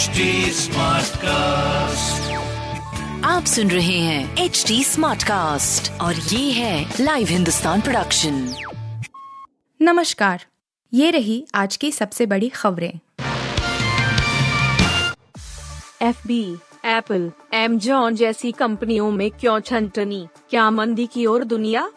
HD cast आप सुन रहे हैं एच डी स्मार्ट कास्ट और ये है लाइव हिंदुस्तान प्रोडक्शन नमस्कार ये रही आज की सबसे बड़ी खबरें। एफ़ बी एप्पल एमजॉन जैसी कंपनियों में क्यों छंटनी क्या मंदी की ओर दुनिया?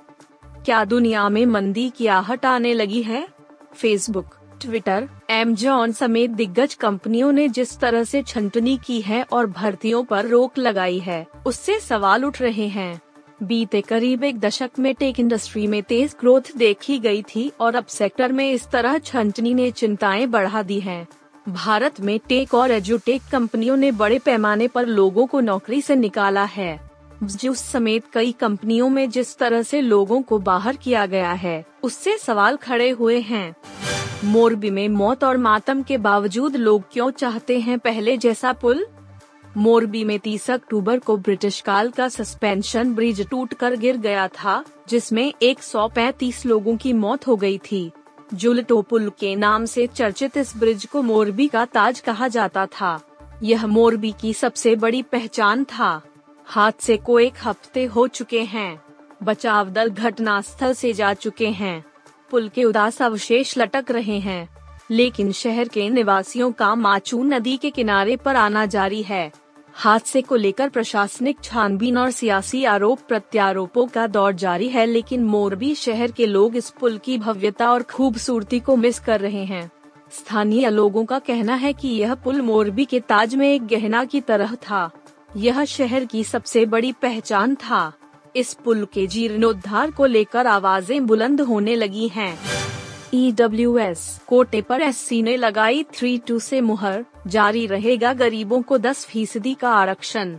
क्या दुनिया में मंदी की आहट आने लगी है? फेसबुक ट्विटर एमजॉन समेत दिग्गज कंपनियों ने जिस तरह से छंटनी की है और भर्तियों पर रोक लगाई है, उससे सवाल उठ रहे हैं। बीते करीब एक दशक में टेक इंडस्ट्री में तेज ग्रोथ देखी गई थी और अब सेक्टर में इस तरह छंटनी ने चिंताएँ बढ़ा दी हैं। भारत में टेक और एजुटेक कंपनियों ने बड़े पैमाने पर लोगों को नौकरी से निकाला है। जूस समेत कई कंपनियों में जिस तरह से लोगों को बाहर किया गया है, उससे सवाल खड़े हुए हैं। मोरबी में मौत और मातम के बावजूद लोग क्यों चाहते हैं पहले जैसा पुल? मोरबी में 30 अक्टूबर को ब्रिटिश काल का सस्पेंशन ब्रिज टूटकर गिर गया था, जिसमें 135 लोगों की मौत हो गई थी। जुलटो पुल के नाम से चर्चित इस ब्रिज को मोरबी का ताज कहा जाता था। यह मोरबी की सबसे बड़ी पहचान था। हादसे को एक हफ़्ते हो चुके हैं। बचाव दल घटनास्थल से जा चुके हैं। पुल के उदास अवशेष लटक रहे हैं। लेकिन शहर के निवासियों का माचू नदी के किनारे पर आना जारी है। हादसे को लेकर प्रशासनिक छानबीन और सियासी आरोप प्रत्यारोपों का दौर जारी है, लेकिन मोरबी शहर के लोग इस पुल की भव्यता और खूबसूरती को मिस कर रहे हैं। स्थानीय लोगों का कहना है कि यह पुल मोरबी के ताज में एक गहना की तरह था। यह शहर की सबसे बड़ी पहचान था। इस पुल के जीर्णोद्धार को लेकर आवाज़ें बुलंद होने लगी हैं। ईडब्ल्यूएस कोटे पर एससी ने लगाई थ्री टू से मुहर, जारी रहेगा गरीबों को 10 फ़ीसदी का आरक्षण।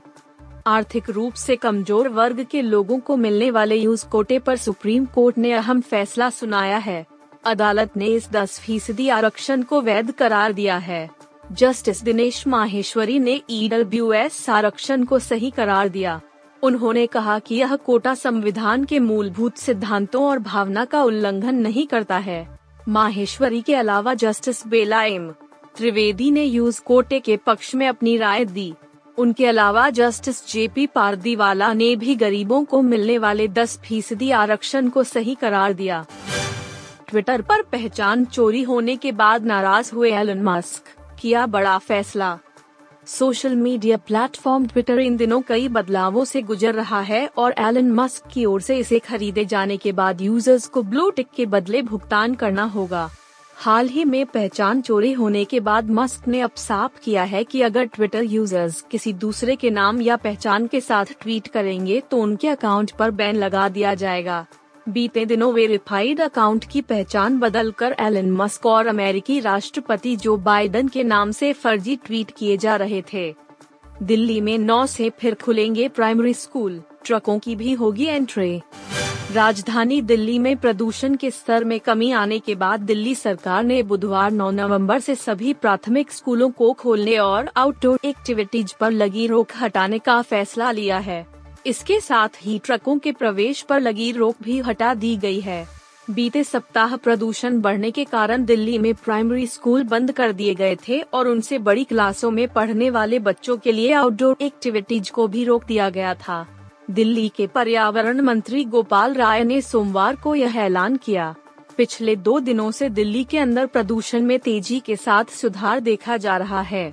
आर्थिक रूप से कमज़ोर वर्ग के लोगों को मिलने वाले यूज़ कोटे पर सुप्रीम कोर्ट ने अहम फैसला सुनाया है। अदालत ने इस 10 फ़ीसदी आरक्षण को वैध करार दिया है। जस्टिस दिनेश माहेश्वरी ने ईडब्ल्यूएस आरक्षण को सही करार दिया। उन्होंने कहा कि यह कोटा संविधान के मूलभूत सिद्धांतों और भावना का उल्लंघन नहीं करता है। माहेश्वरी के अलावा जस्टिस बेला एम. त्रिवेदी ने यूज़ कोटे के पक्ष में अपनी राय दी। उनके अलावा जस्टिस जेपी पारदीवाला ने भी गरीबों को मिलने वाले 10 फ़ीसदी आरक्षण को सही करार दिया। ट्विटर पर पहचान चोरी होने के बाद नाराज़ हुए एलन मस्क। किया बड़ा फैसला। सोशल मीडिया प्लेटफॉर्म ट्विटर इन दिनों कई बदलावों से गुजर रहा है और एलन मस्क की ओर से इसे खरीदे जाने के बाद यूज़र्स को ब्लू टिक के बदले भुगतान करना होगा। हाल ही में पहचान चोरी होने के बाद मस्क ने अब साफ़ किया है कि अगर ट्विटर यूज़र्स किसी दूसरे के नाम या पहचान के साथ ट्वीट करेंगे तो उनके अकाउंट पर बैन लगा दिया जाएगा। बीते दिनों वेरीफाइड अकाउंट की पहचान बदलकर एलन मस्क और अमेरिकी राष्ट्रपति जो बाइडन के नाम से फर्जी ट्वीट किए जा रहे थे। दिल्ली में नौ से फिर खुलेंगे प्राइमरी स्कूल, ट्रकों की भी होगी एंट्री। राजधानी दिल्ली में प्रदूषण के स्तर में कमी आने के बाद दिल्ली सरकार ने बुधवार 9 नवंबर से सभी प्राथमिक स्कूलों को खोलने और आउटडोर एक्टिविटीज़ पर लगी रोक हटाने का फैसला लिया है। इसके साथ ही ट्रकों के प्रवेश पर लगी रोक भी हटा दी गई है। बीते सप्ताह प्रदूषण बढ़ने के कारण दिल्ली में प्राइमरी स्कूल बंद कर दिए गए थे और उनसे बड़ी क्लासों में पढ़ने वाले बच्चों के लिए आउटडोर एक्टिविटीज़ को भी रोक दिया गया था। दिल्ली के पर्यावरण मंत्री गोपाल राय ने सोमवार को यह ऐलान किया। पिछले दो दिनों से दिल्ली के अंदर प्रदूषण में तेज़ी के साथ सुधार देखा जा रहा है।